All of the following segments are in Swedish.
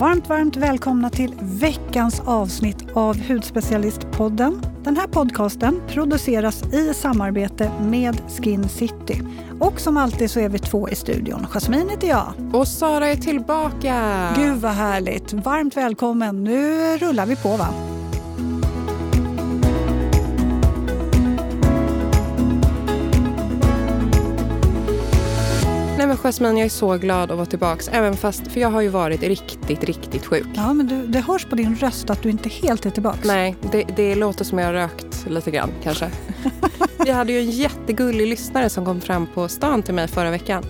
Varmt, varmt välkomna till veckans avsnitt av Hudspecialistpodden. Den här podcasten produceras i samarbete med Skin City. Och som alltid så är vi två i studion. Jasmine heter jag. Och Sara är tillbaka! Gud vad härligt! Varmt välkommen! Nu rullar vi på va? Men Jasmine, jag är så glad att vara tillbaka. Även fast, för jag har ju varit riktigt, riktigt sjuk. Ja, men du, det hörs på din röst att du inte helt är tillbaka. Nej, det, det låter som jag har rökt lite grann kanske. jag hade ju en jättegullig lyssnare som kom fram på stan till mig förra veckan.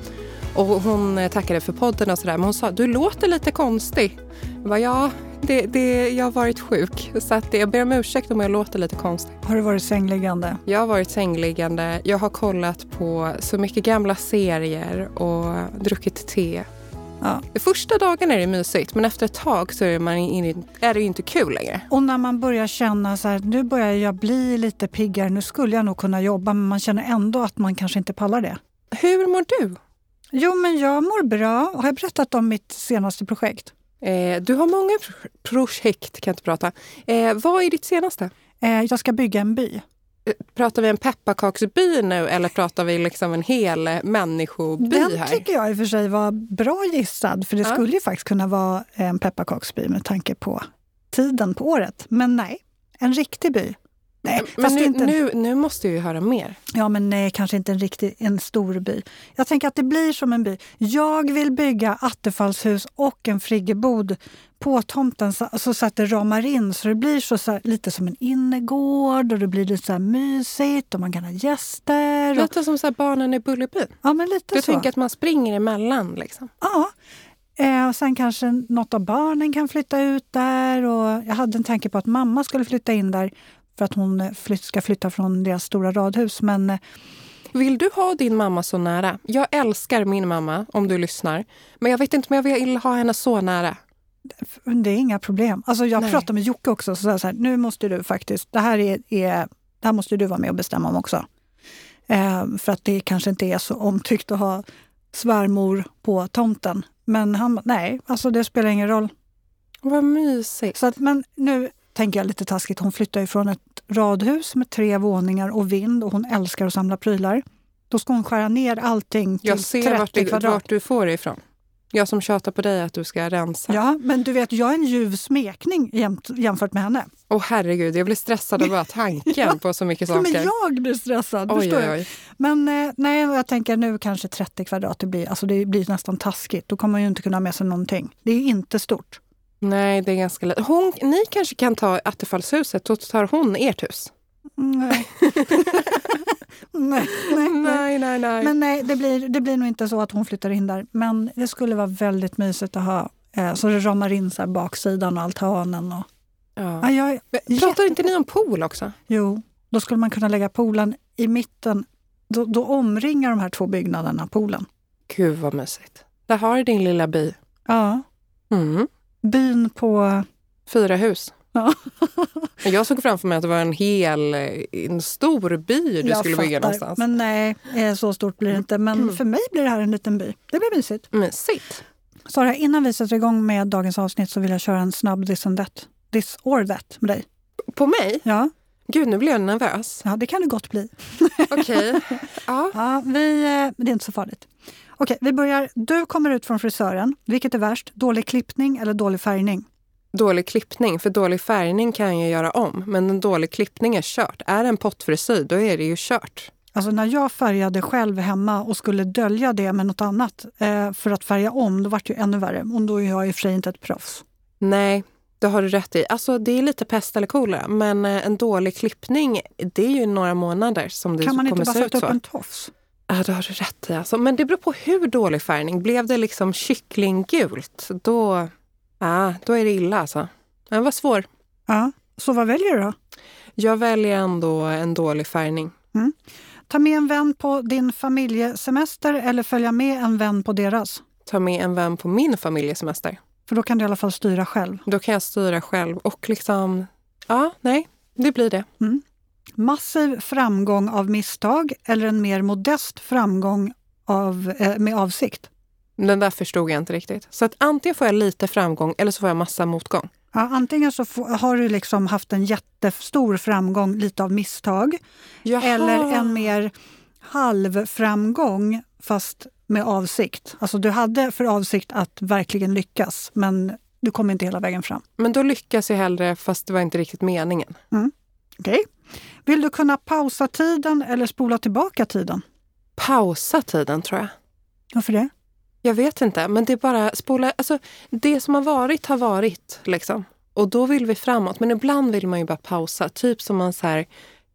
Och hon eh, tackade för podden och sådär. Men hon sa, du låter lite konstig. Jag bara, ja, det, det, jag har varit sjuk. Så att jag ber om ursäkt om jag låter lite konstig. Har du varit sängliggande? Jag har varit sängliggande. Jag har kollat på så mycket gamla serier och druckit te. Ja. De första dagarna är det mysigt, men efter ett tag så är, man in, är det inte kul längre. Och när man börjar känna så här, nu börjar jag bli lite piggare, nu skulle jag nog kunna jobba, men man känner ändå att man kanske inte pallar det. Hur mår du? Jo, men jag mår bra. Har jag berättat om mitt senaste projekt? Eh, du har många pro projekt, kan jag inte prata. Eh, vad är ditt senaste? Eh, jag ska bygga en by. Eh, Pratar vi en pepparkaksby nu eller pratar vi liksom en hel människoby Den här? tycker jag i och för sig var bra gissad, för det Ja. skulle ju faktiskt kunna vara en pepparkaksby med tanke på tiden på året. Men nej, en riktig by. Nej, Men nu, inte, nu, nu måste jag ju höra mer. Ja, men nej, kanske inte en riktig en stor by. Jag tänker att det blir som en by. Jag vill bygga attefallshus och en friggebod på tomten så, så, så att det ramar in så det blir så, så här, lite som en innergård och det blir lite så här mysigt och man kan ha gäster. Och, Lite som så här barnen i Bullerbyn. ja, men lite Du så. tänker att man springer emellan liksom? Ja. Eh, och sen kanske något av barnen kan flytta ut där. Och jag hade en tanke på att mamma skulle flytta in där för att hon eh, flytt, ska flytta från deras stora radhus. Men eh, Vill du ha din mamma så nära? Jag älskar min mamma, om du lyssnar. Men jag vet inte om jag vill ha henne så nära. det är inga problem. Alltså jag Nej. pratade med Jocke också. Så sa så här, nu måste du faktiskt, det här, är, är, det här måste du vara med och bestämma om också. Eh, för att det kanske inte är så omtyckt att ha svärmor på tomten. Men han nej, alltså det spelar ingen roll. Vad mysigt. Så att, men nu tänker jag lite taskigt, hon flyttar ifrån ett radhus med tre våningar och vind och hon älskar att samla prylar. Då ska hon skära ner allting till Jag ser 30 vart du, kvadrat. vart du får det ifrån. Jag som tjatar på dig att du ska rensa. Ja, men du vet, jag är en ljuv smekning jämt, jämfört med henne. Åh herregud, jag blir stressad av bara tanken på så mycket Ja, men saker. jag blir stressad. Oj, förstår oj, jag. oj. Men eh, nej, jag tänker nu kanske 30 kvadrat, det blir, alltså det blir nästan taskigt. Då kommer man ju inte kunna ha med sig någonting. Det är inte stort. Nej, det är ganska lätt. Hon, ni kanske kan ta Attefallshuset och tar hon ert hus? Nej. nej, nej, nej. Nej, nej. Men nej, det blir, det blir nog inte så att hon flyttar in där. Men det skulle vara väldigt mysigt att ha. Eh, så det ramar in så baksidan och altanen. Och, ja. ja, jag, Men Pratar inte ni om pool också? jo, då skulle man kunna lägga poolen i mitten. Då, då omringar de här två byggnaderna poolen. Gud vad mysigt. Där har du din lilla by. Ja, Mm. Byn på... Fyra hus. Ja. Jag såg framför mig att det var en hel, en stor by du Jag skulle bygga fattar. någonstans. Men nej, eh, så stort blir det inte. Men Mm. för mig blir det här en liten by. Det blir mysigt. Mysigt. Sara, innan vi sätter igång med dagens avsnitt så vill jag köra en snabb this and that. This or that med dig. På mig? Ja, Gud, nu blir jag nervös. ja det kan det gott bli. Okej. Ja. Ja, vi, eh, det är inte så farligt. Okej, vi börjar. Du kommer ut från frisören. Vilket är värst? Dålig klippning eller dålig färgning? Dålig klippning, för dålig färgning kan jag göra om. Men en dålig klippning är kört. Är det en pottfrisyr, då är det ju kört. Alltså när jag färgade själv hemma och skulle dölja det med något annat eh, för att färga om, då var det ju ännu värre. Och då är jag i och för sig inte ett proffs. Nej, det har du rätt i. Alltså, det är lite pest eller kolera, men eh, en dålig klippning, det är ju några månader som det kan man inte kommer bara se ut sätta upp så. en tofs? Ja, det har du rätt i. Alltså. Men det beror på hur dålig färgning. Blev det liksom kycklinggult, då, ja, då är det illa alltså. Den var svår. Ja, så vad väljer du då? Jag väljer ändå en dålig färgning. Ta med en vän på din familjesemester eller följa med en vän på deras? Ta med en vän på min familjesemester. För då kan du i alla fall styra själv. Då kan jag styra själv och liksom, ja, nej, det blir det. Massiv framgång av misstag eller en mer modest framgång av, eh, med avsikt? Den där förstod jag inte riktigt. Så att antingen får jag lite framgång eller så får jag massa motgång. Ja, antingen så får, har du liksom haft en jättestor framgång, lite av misstag, Jaha. eller en mer halvframgång fast med avsikt. Alltså du hade för avsikt att verkligen lyckas, men du kom inte hela vägen fram. Men då lyckas jag hellre fast det var inte riktigt meningen. Okej. Vill du kunna pausa tiden eller spola tillbaka tiden? Pausa tiden tror jag. Varför det? Jag vet inte, men det är bara spola... Alltså, det som har varit har varit. Liksom. Och då vill vi framåt. Men ibland vill man ju bara pausa. Typ som man så här,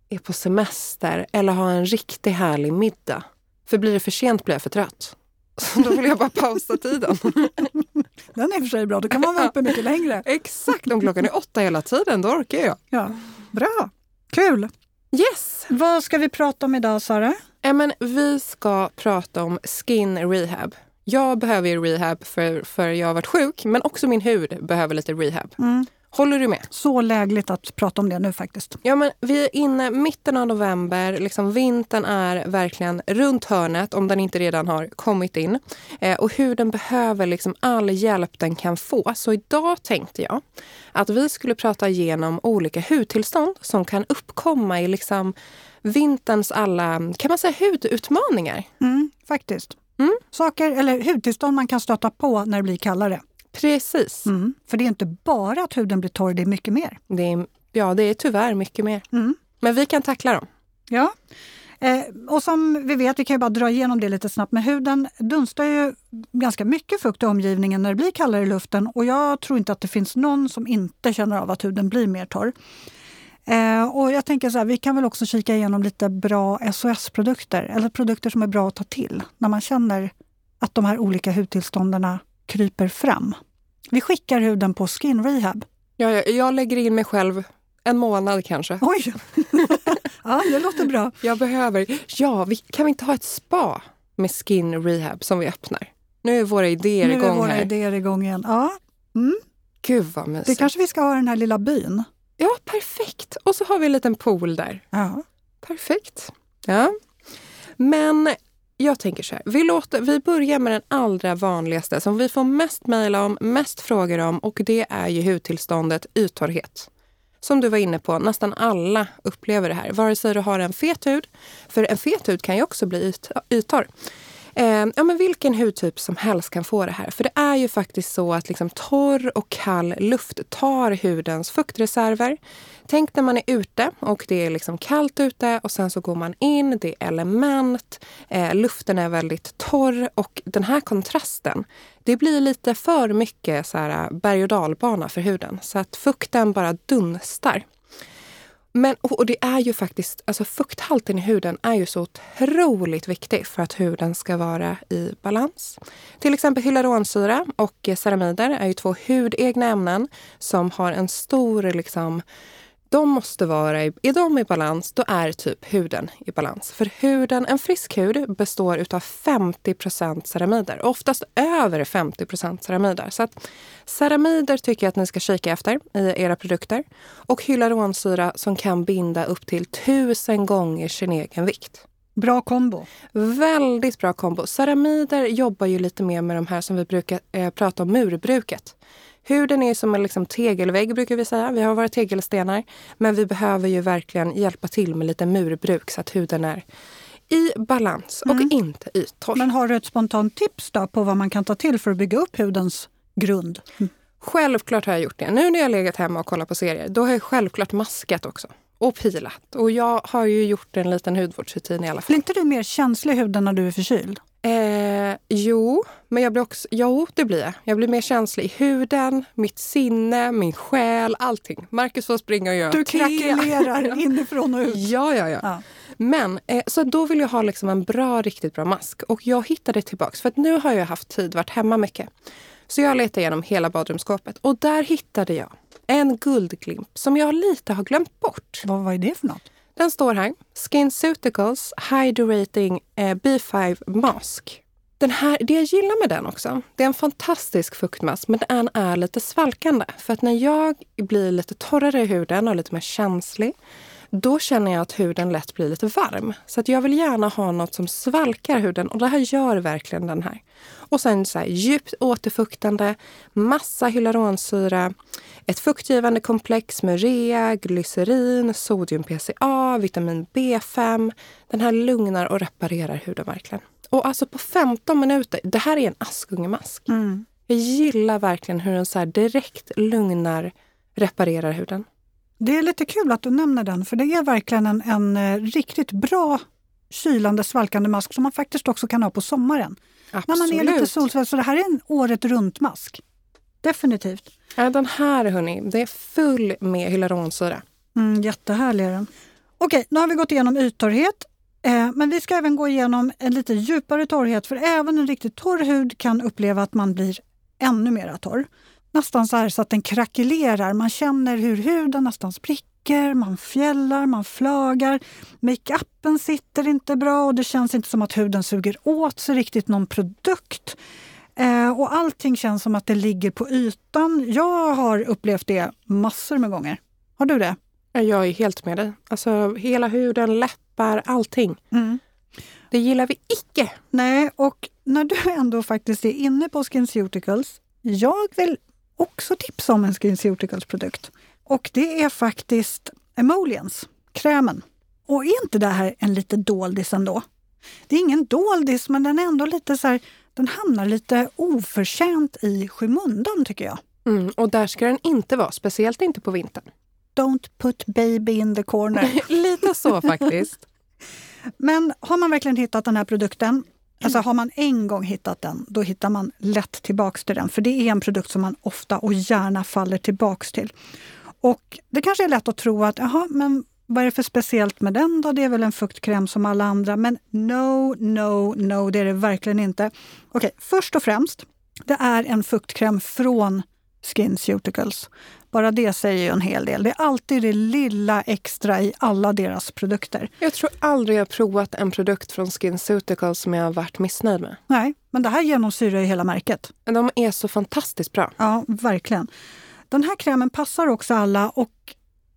är på semester eller har en riktigt härlig middag. För blir det för sent blir jag för trött. Så då vill jag bara pausa tiden. Den är i och för sig bra, då kan man vara uppe mycket längre. Exakt, om klockan är åtta hela tiden, då orkar jag. Ja, bra, kul! Yes! Vad ska vi prata om idag, Sara? Men vi ska prata om skin rehab. Jag behöver ju rehab för, för jag har varit sjuk, men också min hud behöver lite rehab. Mm. Håller du med? Så lägligt att prata om det nu faktiskt. Ja, men vi är inne mitten av november. Liksom vintern är verkligen runt hörnet om den inte redan har kommit in. Eh, och huden behöver liksom all hjälp den kan få. Så idag tänkte jag att vi skulle prata igenom olika hudtillstånd som kan uppkomma i liksom vinterns alla, kan man säga hudutmaningar? Mm, faktiskt. Mm. Saker, eller hudtillstånd man kan stöta på när det blir kallare. Precis. Mm. För det är inte bara att huden blir torr, det är mycket mer. Det är, ja, det är tyvärr mycket mer. Mm. Men vi kan tackla dem. Ja. Eh, och som vi vet, vi kan ju bara dra igenom det lite snabbt, men huden dunstar ju ganska mycket fukt i omgivningen när det blir kallare i luften och jag tror inte att det finns någon som inte känner av att huden blir mer torr. Eh, och jag tänker så här, vi kan väl också kika igenom lite bra SOS-produkter, eller produkter som är bra att ta till när man känner att de här olika hudtillstånden kryper fram. Vi skickar huden på skin rehab. Ja, jag, jag lägger in mig själv en månad kanske. Oj! ja, det låter bra. Jag behöver... Ja, vi, kan vi inte ha ett spa med skin rehab som vi öppnar? Nu är våra idéer nu är igång våra här. idéer igång igen. Ja, mm. Gud vad mysigt. det kanske vi ska ha i den här lilla byn. Ja, perfekt. Och så har vi en liten pool där. Ja. Perfekt. Ja. Men jag tänker så här. Vi, låter, vi börjar med den allra vanligaste som vi får mest mejl om, mest frågor om och det är ju hudtillståndet yttorrhet. Som du var inne på, nästan alla upplever det här. Vare sig du har en fet hud, för en fet hud kan ju också bli yt, yttorr. Eh, ja, men vilken hudtyp som helst kan få det här. För det är ju faktiskt så att liksom torr och kall luft tar hudens fuktreserver. Tänk när man är ute och det är liksom kallt ute och sen så går man in, det är element, eh, luften är väldigt torr och den här kontrasten, det blir lite för mycket så här eh, berg och dalbana för huden. Så att fukten bara dunstar. Men, och det är ju faktiskt, alltså fukthalten i huden är ju så otroligt viktig för att huden ska vara i balans. Till exempel hyaluronsyra och ceramider är ju två hudegna ämnen som har en stor liksom, de måste vara i, är de i balans, då är typ huden i balans. För huden, en frisk hud består utav 50% ceramider. Oftast över 50% ceramider. Så att ceramider tycker jag att ni ska kika efter i era produkter. Och hyaluronsyra som kan binda upp till tusen gånger sin egen vikt. Bra kombo. Väldigt bra kombo. Ceramider jobbar ju lite mer med de här som vi brukar eh, prata om, murbruket. Huden är som en liksom tegelvägg brukar vi säga. Vi har våra tegelstenar. Men vi behöver ju verkligen hjälpa till med lite murbruk så att huden är i balans och Mm. inte yttorr. Men har du ett spontant tips då på vad man kan ta till för att bygga upp hudens grund? Självklart har jag gjort det. Nu när jag legat hemma och kollat på serier, då har jag självklart maskat också. Och pilat. Och jag har ju gjort en liten hudvårdsrutin i alla fall. Blir inte du mer känslig i huden när du är förkyld? Eh, jo, men jag blir också... Jo, det blir jag. Jag blir mer känslig i huden, mitt sinne, min själ, allting. Marcus får springa och göra Du krackelerar inifrån och ut. Ja, ja, ja. Ja. Men eh, så då vill jag ha liksom en bra, riktigt bra mask. Och jag hittade tillbaks, för nu har jag haft tid, varit hemma mycket. Så jag letade igenom hela badrumsskåpet och där hittade jag en guldglimp som jag lite har glömt bort. Vad, är det för något? Den står här. SkinCeuticals Hydrating eh, B5 Mask. Den här, det jag gillar med den också, det är en fantastisk fuktmask men den är lite svalkande. För att när jag blir lite torrare i huden och lite mer känslig då känner jag att huden lätt blir lite varm. Så att jag vill gärna ha något som svalkar huden och det här gör verkligen den här. Och sen så här, djupt återfuktande, massa hyaluronsyra, ett fuktgivande komplex med rea, glycerin, sodium PCA, vitamin B5. Den här lugnar och reparerar huden verkligen. Och alltså på 15 minuter, det här är en Askungemask. Mm. Jag gillar verkligen hur den så direkt lugnar, reparerar huden. Det är lite kul att du nämner den, för det är verkligen en, en eh, riktigt bra kylande, svalkande mask som man faktiskt också kan ha på sommaren. Absolut. När man är lite solsvetsad. Så det här är en året runt-mask. Definitivt. Ja, den här hörni, det är full med hyaluronsyra. Mm, jättehärlig är den. Okej, nu har vi gått igenom yttorrhet. Eh, men vi ska även gå igenom en lite djupare torrhet för även en riktigt torr hud kan uppleva att man blir ännu mer torr. Nästan så här så att den krackelerar. Man känner hur huden nästan spricker, man fjällar, man flagar. Makeupen sitter inte bra och det känns inte som att huden suger åt sig riktigt någon produkt. Eh, och allting känns som att det ligger på ytan. Jag har upplevt det massor med gånger. Har du det? Jag är helt med dig. Alltså hela huden, lätt läppar, allting. Mm. Det gillar vi icke. Nej, och när du ändå faktiskt är inne på SkinCeuticals, jag vill också tipsa om en SkinCeuticals-produkt. Och det är faktiskt Emollients, krämen. Och är inte det här en lite doldis ändå? Det är ingen doldis, men den är ändå lite så här, den hamnar lite oförtjänt i skymundan tycker jag. Mm, och där ska den inte vara, speciellt inte på vintern. Don't put baby in the corner. Lite så faktiskt. Men har man verkligen hittat den här produkten, alltså har man en gång hittat den, då hittar man lätt tillbaks till den. För det är en produkt som man ofta och gärna faller tillbaks till. Och det kanske är lätt att tro att, jaha, men vad är det för speciellt med den då? Det är väl en fuktkräm som alla andra. Men no, no, no, det är det verkligen inte. Okej, först och främst, det är en fuktkräm från SkinCeuticals. Bara det säger ju en hel del. Det är alltid det lilla extra i alla deras produkter. Jag tror aldrig jag provat en produkt från SkinCeuticals som jag har varit missnöjd med. Nej, men det här genomsyrar ju hela märket. De är så fantastiskt bra. Ja, verkligen. Den här krämen passar också alla och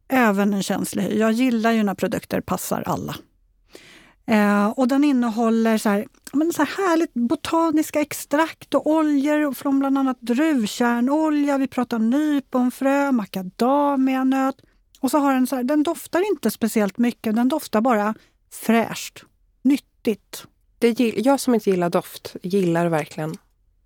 även en känslig hy. Jag gillar ju när produkter passar alla. Eh, och den innehåller så här, men så här härligt botaniska extrakt och oljor från bland annat druvkärnolja. Vi pratar nyponfrö, macadamianöt. Och så har den så här, den doftar inte speciellt mycket, den doftar bara fräscht, nyttigt. Det, jag som inte gillar doft gillar verkligen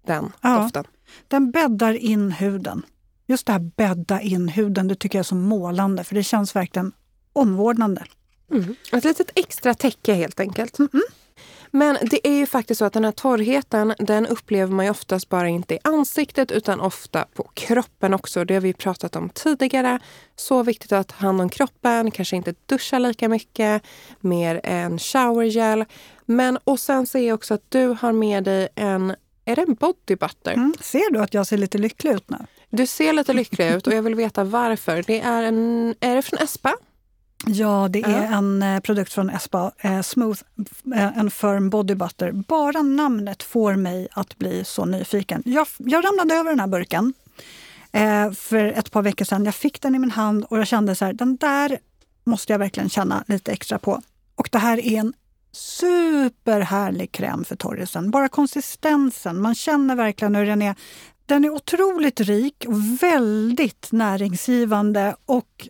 den Ja. doften. Den bäddar in huden. Just det här bädda in huden, det tycker jag är så målande för det känns verkligen omvårdnande. Mm. Ett litet extra täcke helt enkelt. Men det är ju faktiskt så att den här torrheten den upplever man ju oftast bara inte i ansiktet utan ofta på kroppen också. Det har vi pratat om tidigare. Så viktigt att ta hand om kroppen, kanske inte duscha lika mycket, mer en showergel. Men och sen ser jag också att du har med dig en, är det en body butter? Mm. Ser du att jag ser lite lycklig ut nu? Du ser lite lycklig ut och jag vill veta varför. Det är en, är det från Espa? Ja, det är Ja. en eh, produkt från Espa, eh, Smooth, eh, en firm body butter. Bara namnet får mig att bli så nyfiken. Jag, jag ramlade över den här burken eh, för ett par veckor sedan. Jag fick den i min hand och jag kände så här, den där måste jag verkligen känna lite extra på. Och det här är en superhärlig kräm för torrisen. Bara konsistensen, man känner verkligen hur den är. Den är otroligt rik och väldigt näringsgivande och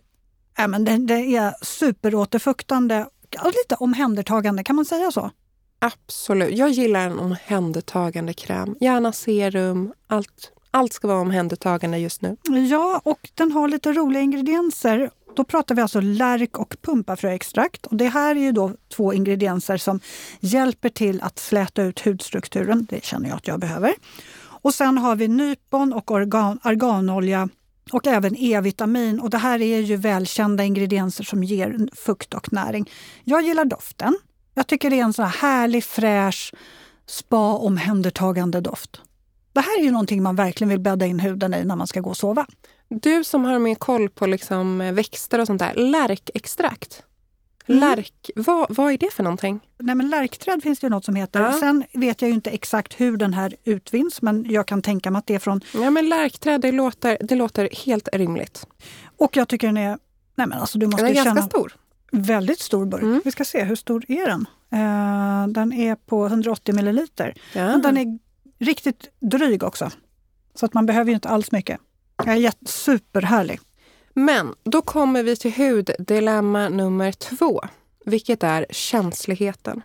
Ja, men det, det är superåterfuktande och lite omhändertagande, kan man säga så? Absolut. Jag gillar en omhändertagande kräm. Gärna serum. Allt, allt ska vara omhändertagande just nu. Ja, och den har lite roliga ingredienser. Då pratar vi alltså lärk och pumpafröextrakt. Och det här är ju då två ingredienser som hjälper till att släta ut hudstrukturen. Det känner jag att jag behöver. Och sen har vi nypon och organ, arganolja och även E-vitamin. Och det här är ju välkända ingredienser som ger fukt och näring. Jag gillar doften. Jag tycker det är en så här härlig, fräsch, spa-omhändertagande doft. Det här är ju någonting man verkligen vill bädda in huden i när man ska gå och sova. Du som har mer koll på liksom eh, växter och sånt där. Lärkextrakt. Mm. Lärk, vad, vad är det för någonting? Nej, men lärkträd finns det ju något som heter. Ja. Sen vet jag ju inte exakt hur den här utvinns, men jag kan tänka mig att det är från... Ja, men lärkträd, det låter, det låter helt rimligt. Och jag tycker den är... Nej men alltså du måste Den är ganska känna... stor. Väldigt stor burk. Mm. Vi ska se, hur stor är den? Eh, den är på 180 milliliter. Ja. Men den är riktigt dryg också. Så att man behöver ju inte alls mycket. Den är superhärlig. Men då kommer vi till huddilemma nummer två, vilket är känsligheten.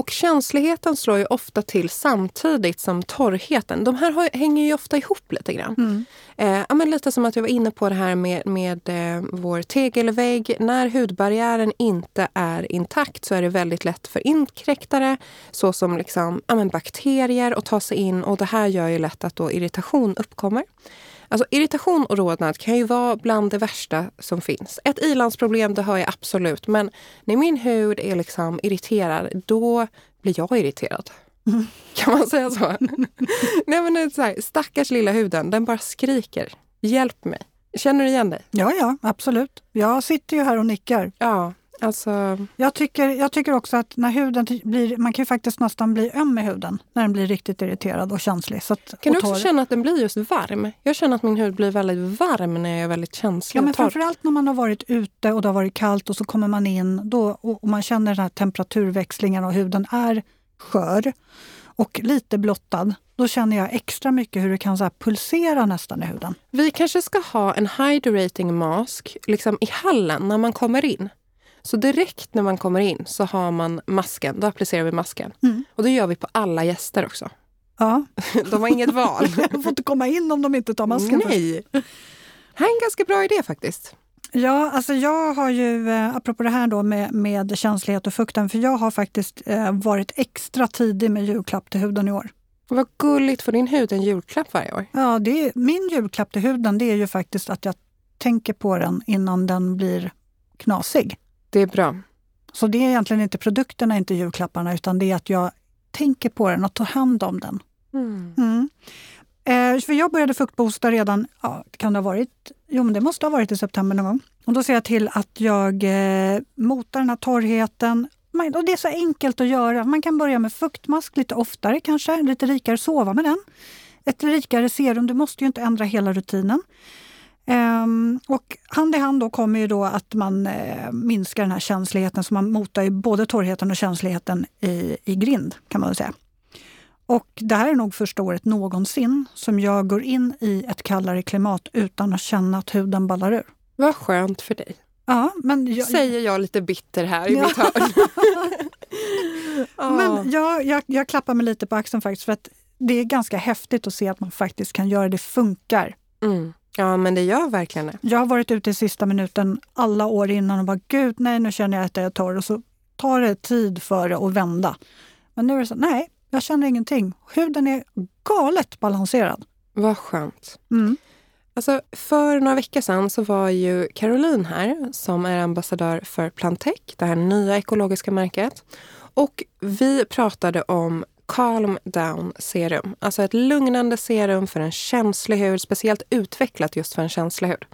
Och känsligheten slår ju ofta till samtidigt som torrheten. De här har, hänger ju ofta ihop lite grann. Mm. Eh, ja, men lite som att jag var inne på det här med, med eh, vår tegelvägg. När hudbarriären inte är intakt så är det väldigt lätt för inkräktare såsom liksom, ja, bakterier att ta sig in och det här gör ju lätt att då irritation uppkommer. Alltså irritation och rodnad kan ju vara bland det värsta som finns. Ett ilandsproblem, det har jag absolut. Men när min hud är liksom irriterad, då blir jag irriterad. Kan man säga så? Nej men det är så här, stackars lilla huden, den bara skriker. Hjälp mig. Känner du igen dig? Ja, ja, absolut. Jag sitter ju här och nickar. Ja, alltså... Jag tycker, jag tycker också att när huden blir, man kan ju faktiskt nästan bli öm i huden när den blir riktigt irriterad och känslig. Så att, Kan du också torr. känna att den blir just varm? Jag känner att min hud blir väldigt varm när jag är väldigt känslig Ja, men och torr. framförallt när man har varit ute och det har varit kallt och så kommer man in då, och, och man känner den här temperaturväxlingen och huden är skör och lite blottad. Då känner jag extra mycket hur det kan så pulsera nästan i huden. Vi kanske ska ha en hydrating mask liksom i hallen när man kommer in. Så direkt när man kommer in så har man masken, då applicerar vi masken. Mm. Och det gör vi på alla gäster också. Ja, De har inget val. de får inte komma in om de inte tar masken först. Nej! Det här är en ganska bra idé faktiskt. Ja, alltså jag har ju, eh, apropå det här då med, med känslighet och fukten, för jag har faktiskt eh, varit extra tidig med julklapp till huden i år. Vad gulligt för din hud en julklapp varje år. Ja, det är, min julklapp till huden det är ju faktiskt att jag tänker på den innan den blir knasig. Det är bra. Så det är egentligen inte produkterna, inte julklapparna, utan det är att jag tänker på den och tar hand om den. Mm. Eh, för jag började fuktboosta redan, ja, kan det ha varit, jo men det måste ha varit i september någon gång. Och då ser jag till att jag eh, motar den här torrheten. Man- Och det är så enkelt att göra. Man kan börja med fuktmask lite oftare kanske, lite rikare, sova med den. Ett rikare serum, du måste ju inte ändra hela rutinen. Ehm, och hand i hand då kommer ju då att man eh, minskar den här känsligheten, så man motar ju både torrheten och känsligheten i, i grind kan man säga. Och det här är nog första året någonsin som jag går in i ett kallare klimat utan att känna att huden ballar ur. Vad skönt för dig. Ja, men jag, Säger jag lite bitter här i Ja. mitt hörn. Men jag, jag, jag klappar mig lite på axeln faktiskt för att det är ganska häftigt att se att man faktiskt kan göra det funkar. Mm. Ja, men det gör verkligen det. Jag har varit ute i sista minuten alla år innan och bara gud nej nu känner jag att jag är torr och så tar det tid för det att vända. Men nu är det så nej, jag känner ingenting. Huden är galet balanserad. Vad skönt. Mm. Alltså, för några veckor sedan så var ju Caroline här som är ambassadör för Plantec, det här nya ekologiska märket. Och vi pratade om Calm Down Serum. Alltså ett lugnande serum för en känslig hud, speciellt utvecklat just för en känslig hud.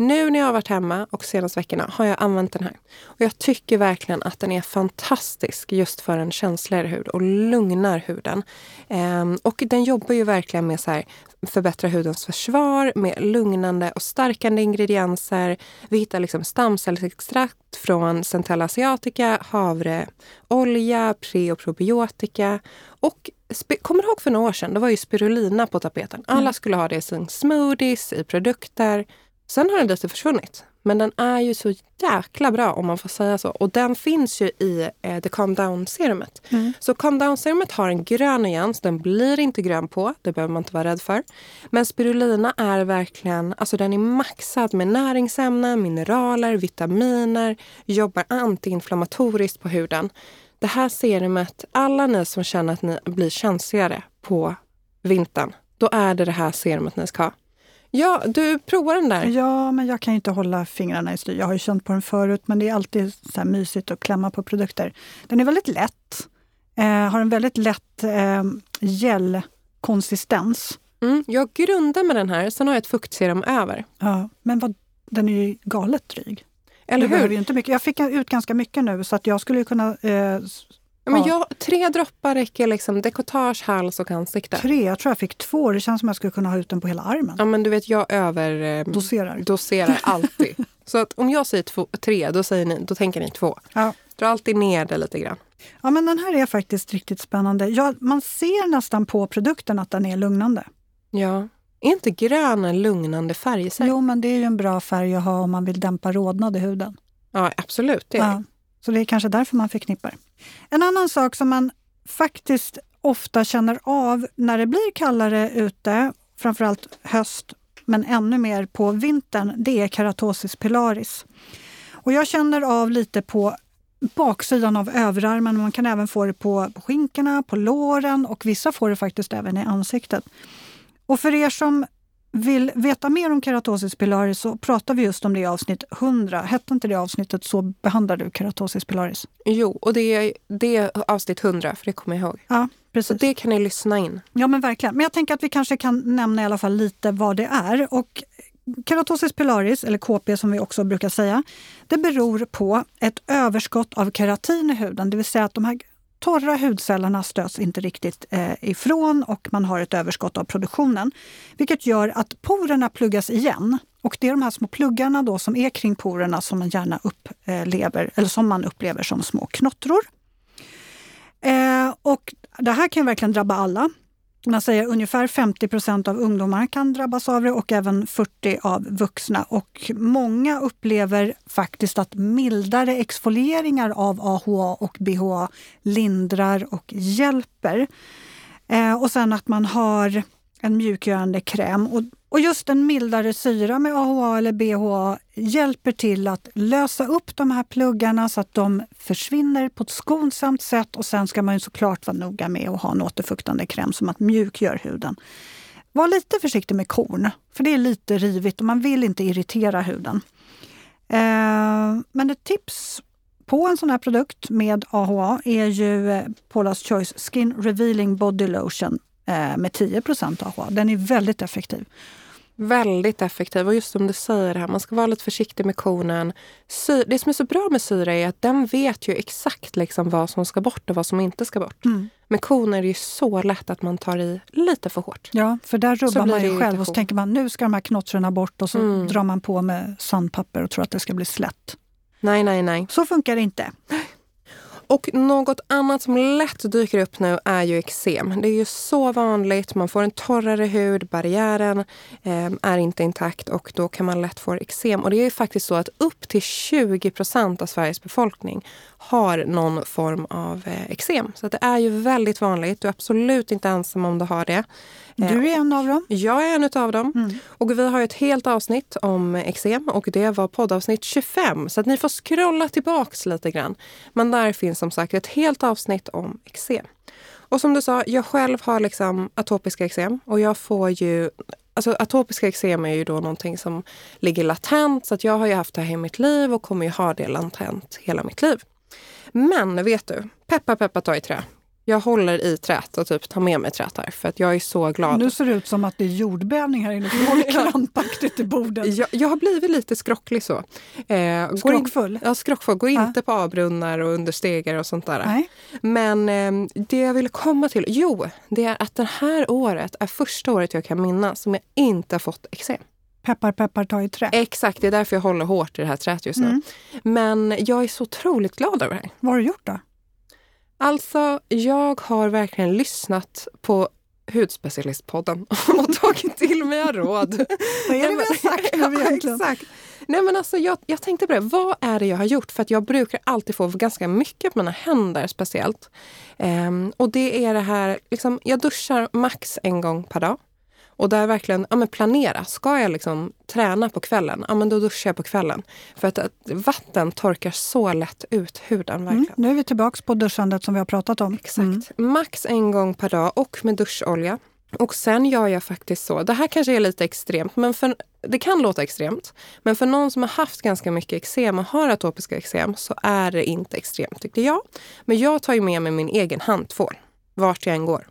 Nu när jag har varit hemma och senaste veckorna har jag använt den här. Och jag tycker verkligen att den är fantastisk just för en känsligare hud och lugnar huden. Ehm, och den jobbar ju verkligen med så här, förbättra hudens försvar med lugnande och stärkande ingredienser. Vi hittar liksom stamcellsextrakt från Centella asiatica, havreolja, pre och probiotika. Och kommer du ihåg för några år sedan, det var ju spirulina på tapeten. Alla skulle ha det i sin smoothies, i produkter. Sen har den lite försvunnit. Men den är ju så jäkla bra om man får säga så. Och den finns ju i eh, The Calm Down-serumet. Mm. Så Calm Down-serumet har en grön nyans. Den blir inte grön på. Det behöver man inte vara rädd för. Men spirulina är verkligen, alltså den är maxad med näringsämnen, mineraler, vitaminer, jobbar antiinflammatoriskt på huden. Det här serumet, alla ni som känner att ni blir känsligare på vintern, då är det det här serumet ni ska ha. Ja, du provar den där. Ja, men jag kan ju inte hålla fingrarna i styr. Jag har ju känt på den förut, men det är alltid så mysigt att klämma på produkter. Den är väldigt lätt. Eh, har en väldigt lätt eh, gelkonsistens. Mm, jag grundar med den här, sen har jag ett fuktserum över. Ja, men vad, den är ju galet dryg. Eller du behöver hur? ju inte mycket. Jag fick ut ganska mycket nu, så att jag skulle kunna... Eh, Ja, men Ja. jag, tre droppar räcker liksom dekolletage, hals och ansikte. tre, jag tror jag fick två. Det känns som jag skulle kunna ha ut den på hela armen. Ja, men du vet, jag överdoserar Doserar. doserar alltid. Så att om jag säger två, tre, då, säger ni, då tänker ni två. Ja. Dra alltid ner det lite grann. Ja, men den här är faktiskt riktigt spännande. Ja, man ser nästan på produkten att den är lugnande. Ja. Är inte grön en lugnande färg i sig? Jo, men det är ju en bra färg att ha om man vill dämpa rodnad i huden. Ja, absolut. Det är det. Så det är kanske därför man förknippar. En annan sak som man faktiskt ofta känner av när det blir kallare ute, framförallt höst, men ännu mer på vintern, det är keratosis pilaris. Och jag känner av lite på baksidan av överarmen. Man kan även få det på, på skinkorna, på låren och vissa får det faktiskt även i ansiktet. Och för er som vill veta mer om keratosis pilaris så pratar vi just om det i avsnitt 100. Hette inte det avsnittet så behandlar du keratosis pilaris? Jo, och det är, det är avsnitt 100, för det kommer jag ihåg. Ja, precis. det kan ni lyssna in. Ja, men verkligen. Men jag tänker att vi kanske kan nämna i alla fall lite vad det är. Och keratosis pilaris, eller KP som vi också brukar säga, det beror på ett överskott av keratin i huden. Det vill säga att de här torra hudcellerna stöts inte riktigt eh, ifrån och man har ett överskott av produktionen. Vilket gör att porerna pluggas igen. Och det är de här små pluggarna då som är kring porerna som man gärna upplever, eh, eller som man upplever som små knottror. Eh, och det här kan verkligen drabba alla. Man säger ungefär 50 procent av ungdomar kan drabbas av det och även 40 av vuxna. Och många upplever faktiskt att mildare exfolieringar av AHA och BHA lindrar och hjälper. Eh, och sen att man har en mjukgörande kräm. Och, och just en mildare syra med AHA eller BHA hjälper till att lösa upp de här pluggarna så att de försvinner på ett skonsamt sätt. Och sen ska man ju såklart vara noga med att ha en återfuktande kräm som att mjukgör huden. Var lite försiktig med korn, för det är lite rivigt och man vill inte irritera huden. Eh, men ett tips på en sån här produkt med AHA är ju eh, Paula's Choice Skin Revealing Body Lotion med 10% AHA. Den är väldigt effektiv. Väldigt effektiv. Och just som du säger här, man ska vara lite försiktig med kornen. Sy- det som är så bra med syra är att den vet ju exakt liksom vad som ska bort och vad som inte ska bort. Mm. Med kon är det ju så lätt att man tar i lite för hårt. Ja, för där rubbar man ju själv och så tänker man nu ska de här knottrorna bort och så Mm. drar man på med sandpapper och tror att det ska bli slätt. Nej, nej, nej. Så funkar det inte. Och något annat som lätt dyker upp nu är ju eksem. Det är ju så vanligt. Man får en torrare hud, barriären eh, är inte intakt och då kan man lätt få eksem. Och det är ju faktiskt så att upp till 20 procent av Sveriges befolkning har någon form av eh, eksem. Så att det är ju väldigt vanligt. Du är absolut inte ensam om du har det. Eh, Du är en av dem. Jag är en av dem. Mm. Och vi har ett helt avsnitt om eksem och det var poddavsnitt 25. Så att ni får scrolla tillbaks lite grann. Men där finns som sagt ett helt avsnitt om eksem. Och som du sa, jag själv har liksom atopiska eksem och jag får ju Alltså atopiska eksem är ju då någonting som ligger latent så att jag har ju haft det här i mitt liv och kommer ju ha det latent hela mitt liv. Men vet du, peppa peppa ta i trä. Jag håller i trät och typ tar med mig trät här för att jag är så glad. Nu ser det ut som att det är jordbävning här inne. för Du håller krampaktigt i bordet. Jag, jag har blivit lite skrocklig så. Eh, går in, Skrockfull. ja, skrockfull. Går Ja. inte på avbrunnar och under stegar och sånt där. Nej. Men eh, det jag ville komma till, jo, det är att det här året är första året jag kan minnas som jag inte har fått eksem. Peppar, peppar, ta i trä. Exakt, det är därför jag håller hårt i det här träet just nu. Mm. Men jag är så otroligt glad över det här. Vad har du gjort då? Alltså, jag har verkligen lyssnat på Hudspecialistpodden och tagit till mig råd. Vad är det vi har sagt nu Ja, egentligen? Exakt. Nej, men alltså, jag, jag tänkte på det. Vad är det jag har gjort? För att jag brukar alltid få ganska mycket på mina händer speciellt. Ehm, och det är det här, liksom, jag duschar max en gång per dag. Och där verkligen ja, men planera. Ska jag liksom träna på kvällen, ja, men då duschar jag på kvällen. För att, att vatten torkar så lätt ut huden. verkligen. Mm. Nu är vi tillbaka på duschandet som vi har pratat om. Exakt. Mm. Max en gång per dag och med duscholja. Och sen gör jag faktiskt så, det här kanske är lite extremt, men för, det kan låta extremt. Men för någon som har haft ganska mycket eksem och har atopiska eksem så är det inte extremt tycker jag. Men jag tar ju med mig min egen handtvål vart jag än går.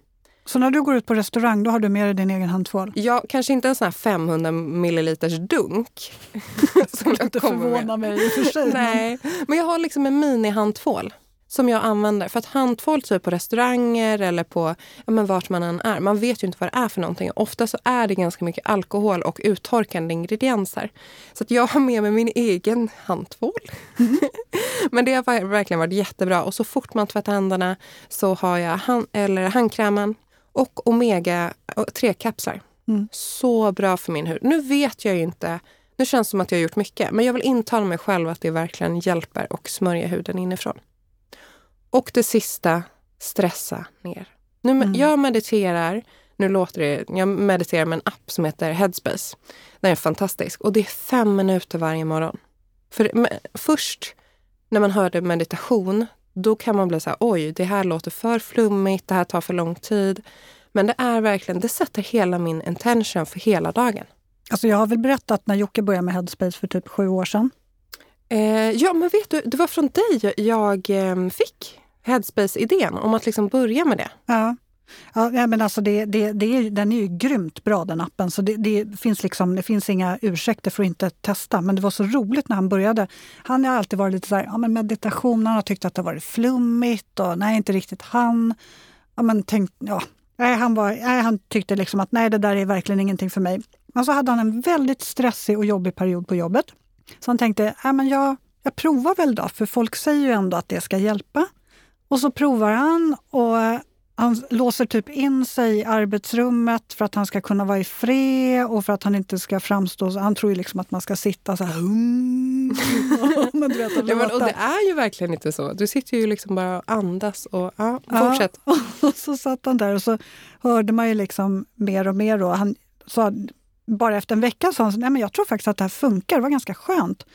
Så när du går ut på restaurang då har du med dig din egen handtvål? Jag, kanske inte en sån här 500 milliliters dunk. som Jag inte kommer med. förvåna mig i och för sig. Nej, men jag har liksom en mini-handtvål. som jag använder. För att handtvål typ på restauranger eller på ja, men vart man än är, man vet ju inte vad det är för någonting. Ofta så är det ganska mycket alkohol och uttorkande ingredienser. Så att jag har med mig min egen handtvål. Mm. men det har verkligen varit jättebra. Och så fort man tvättar händerna så har jag hand, eller handkrämen och omega 3-kapslar. Mm. Så bra för min hud. Nu vet jag ju inte nu känns det som att jag har gjort mycket, men jag vill intala mig själv att det verkligen hjälper och smörja huden inifrån. Och det sista, stressa ner. Nu, mm. Jag mediterar, nu låter det, jag mediterar med en app som heter Headspace. Den är fantastisk och det är fem minuter varje morgon. För först när man hörde meditation, då kan man bli så här, oj, det här låter för flummigt, det här tar för lång tid. Men det är verkligen, det sätter hela min intention för hela dagen. Alltså jag har väl berättat när Jocke började med Headspace för typ sju år sedan. Eh, ja, men vet du, det var från dig jag eh, fick Headspace-idén om att liksom börja med det. Ja. Ja, men alltså det, det, det är, den är ju grymt bra den appen. Så det, det, finns liksom, det finns inga ursäkter för att inte testa. Men det var så roligt när han började. Han har alltid varit lite så här, ja, men meditation, han har tyckt att det varit flummigt och nej, inte riktigt han. Ja, men tänk, ja, nej, han, var, nej, han tyckte liksom att nej, det där är verkligen ingenting för mig. Men så hade han en väldigt stressig och jobbig period på jobbet. Så han tänkte, äh, men jag, jag provar väl då, för folk säger ju ändå att det ska hjälpa. Och så provar han och han låser typ in sig i arbetsrummet för att han ska kunna vara i fred och för att han inte ska framstå... Han tror ju liksom att man ska sitta så här... Hum, men du vet, ja, men, och det är ju verkligen inte så. Du sitter ju liksom bara och andas och ja, fortsätt. Ja, och så satt han där och så hörde man ju liksom mer och mer. Då. Han sa bara efter en vecka sa han så, nej men jag tror faktiskt att det här funkar, det var ganska skönt.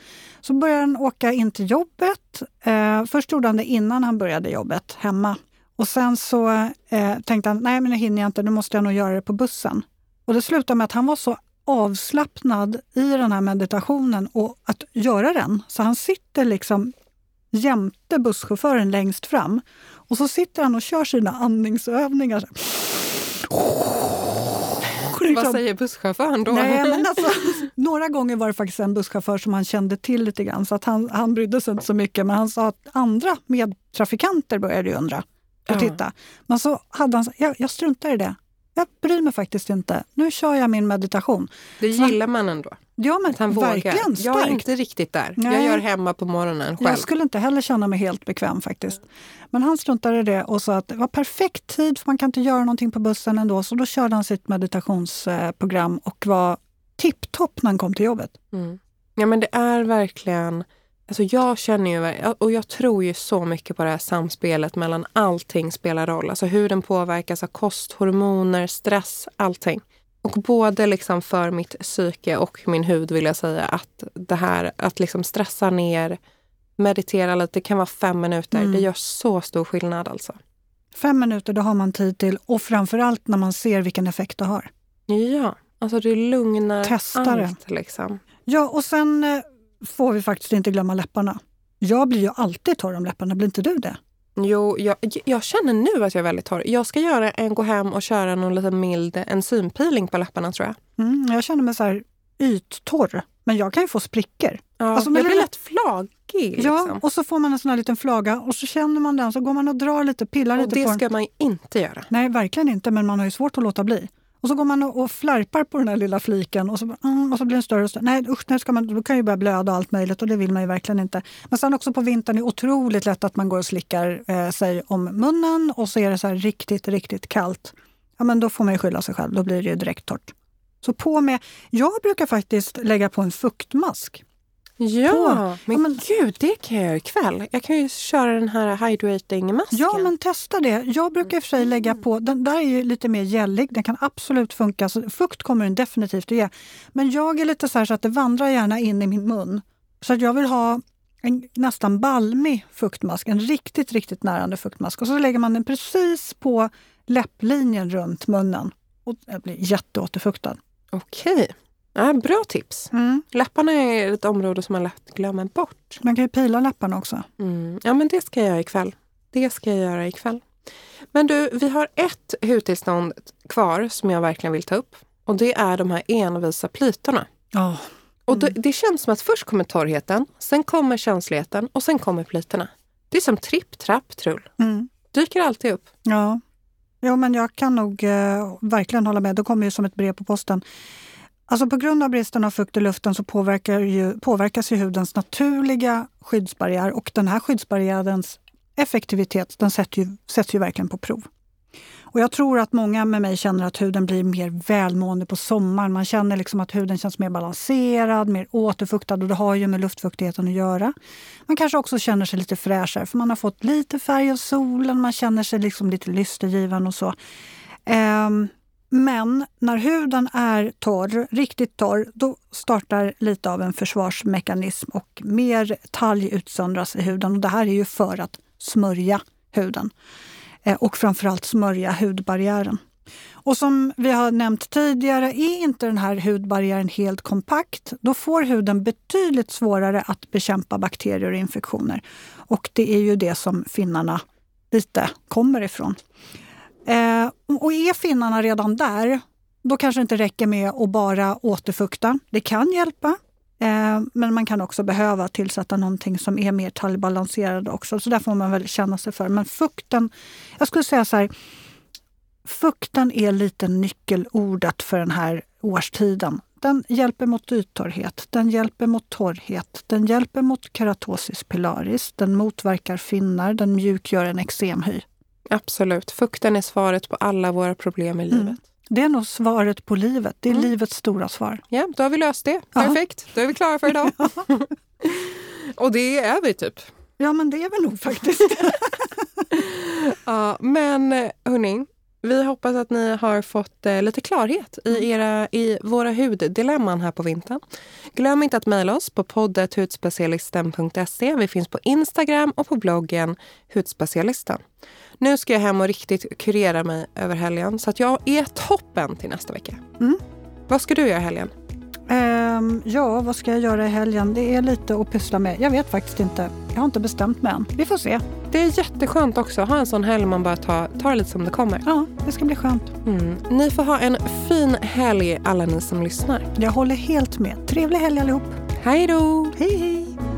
Så började han åka in till jobbet. Eh, först gjorde han det innan han började jobbet hemma. Och sen så eh, tänkte han, nej men nu hinner jag inte, nu måste jag nog göra det på bussen. Och det slutade med att han var så avslappnad i den här meditationen och att göra den. Så han sitter liksom jämte busschauffören längst fram. Och så sitter han och kör sina andningsövningar. Liksom. Vad säger busschauffören då? Nej, men alltså, några gånger var det faktiskt en busschaufför som han kände till lite grann, så att han, han brydde sig inte så mycket. Men han sa att andra medtrafikanter började undra och titta. Men så hade han jag, jag struntar i det. Jag bryr mig faktiskt inte. Nu kör jag min meditation. Det gillar man ändå. Ja, men han verkligen starkt. Jag är inte riktigt där. Nej. Jag gör hemma på morgonen själv. Jag skulle inte heller känna mig helt bekväm faktiskt. Men han struntade i det och sa att det var perfekt tid för man kan inte göra någonting på bussen ändå. Så då körde han sitt meditationsprogram och var tipptopp när han kom till jobbet. Mm. Ja men det är verkligen Alltså jag känner ju, och jag tror ju så mycket på det här samspelet mellan allting spelar roll. Alltså hur den påverkas av kost, hormoner, stress, allting. Och både liksom för mitt psyke och min hud vill jag säga att det här att liksom stressa ner, meditera lite, det kan vara fem minuter. Mm. Det gör så stor skillnad alltså. Fem minuter, det har man tid till och framförallt när man ser vilken effekt det har. Ja, alltså det lugnar Testa allt. Det. Liksom. Ja, och sen eh, får vi faktiskt inte glömma läpparna. Jag blir ju alltid torr om läpparna, blir inte du det? Jo, jag, jag känner nu att jag är väldigt torr. Jag ska göra en, gå hem och köra någon liten mild enzympeeling på läpparna tror jag. Mm, jag känner mig så här yttorr, men jag kan ju få sprickor. Ja, alltså, jag blir lätt flagig. Liksom. Ja, och så får man en sån här liten flaga och så känner man den, så går man och drar lite, pillar och lite på den. det ska man inte göra. Nej, verkligen inte, men man har ju svårt att låta bli. Och så går man och, flärpar på den här lilla fliken och så, mm, och så blir den större och större. Nej usch, nu ska man, då kan ju börja blöda och allt möjligt och det vill man ju verkligen inte. Men sen också på vintern är det otroligt lätt att man går och slickar eh, sig om munnen och så är det så riktigt, riktigt kallt. Ja, men då får man ju skylla sig själv, då blir det ju direkt torrt. Så på med, jag brukar faktiskt lägga på en fuktmask. Ja, på. men, ja, men gud, det kan jag göra ikväll. Jag kan ju köra den här hydrating-masken. Ja, men testa det. Jag brukar i och för sig lägga på, den där är ju lite mer gällig, den kan absolut funka. Så fukt kommer den definitivt att ge. Men jag är lite så här så att det vandrar gärna in i min mun. Så att jag vill ha en nästan balmig fuktmask, en riktigt, riktigt närande fuktmask. Och så lägger man den precis på läpplinjen runt munnen. Och den blir jätteåterfuktad. Okej. Ja, bra tips. Mm. Läpparna är ett område som man lätt glömmer bort. Man kan ju pila läpparna också. Mm. Ja, men det ska jag göra ikväll. Det ska jag göra ikväll. Men du, vi har ett hudtillstånd kvar som jag verkligen vill ta upp. Och det är de här envisa plitorna. Oh. Mm. Och det, det, känns som att först kommer torrheten, sen kommer känsligheten och sen kommer plitorna. Det är som tripp, trapp, trull. Mm. Dyker alltid upp. Ja. ja, men jag kan nog eh, verkligen hålla med. Det kommer ju som ett brev på posten. Alltså på grund av bristen av fukt i luften så påverkar ju, påverkas ju hudens naturliga skyddsbarriär och den här skyddsbarriärens effektivitet den sätts ju, sätts ju verkligen på prov. Och jag tror att många med mig känner att huden blir mer välmående på sommaren. Man känner liksom att huden känns mer balanserad, mer återfuktad och det har ju med luftfuktigheten att göra. Man kanske också känner sig lite fräschare för man har fått lite färg av solen, man känner sig liksom lite lystergiven och så. Um, men när huden är torr, riktigt torr, då startar lite av en försvarsmekanism och mer talg utsöndras i huden. Och det här är ju för att smörja huden eh, och framförallt smörja hudbarriären. Och som vi har nämnt tidigare, är inte den här hudbarriären helt kompakt, då får huden betydligt svårare att bekämpa bakterier och infektioner. Och det är ju det som finnarna lite kommer ifrån. Eh, och är finnarna redan där, då kanske det inte räcker med att bara återfukta. Det kan hjälpa, eh, men man kan också behöva tillsätta någonting som är mer talgbalanserad också. Så där får man väl känna sig för. Men fukten, jag skulle säga så här, fukten är lite nyckelordet för den här årstiden. Den hjälper mot yttorrhet, den hjälper mot torrhet, den hjälper mot keratosis pilaris, den motverkar finnar, den mjukgör en eksemhy. Absolut. Fukten är svaret på alla våra problem i mm. livet. Det är nog svaret på livet. Det är mm. livets stora svar. Ja, då har vi löst det. Perfekt. Då är vi klara för idag. Och det är vi typ. Ja, men det är vi nog faktiskt. ja, men hörni, vi hoppas att ni har fått eh, lite klarhet i, mm. era, i våra huddilemman här på vintern. Glöm inte att mejla oss på poddet hudspecialisten.se. Vi finns på Instagram och på bloggen Hudspecialisten. Nu ska jag hem och riktigt kurera mig över helgen så att jag är toppen till nästa vecka. Mm. Vad ska du göra helgen? Um, ja, vad ska jag göra i helgen? Det är lite att pyssla med. Jag vet faktiskt inte. Jag har inte bestämt mig än. Vi får se. Det är jätteskönt också att ha en sån helg man bara tar, tar lite som det kommer. Ja, det ska bli skönt. Mm. Ni får ha en fin helg alla ni som lyssnar. Jag håller helt med. Trevlig helg allihop. Hej då! Hej hej!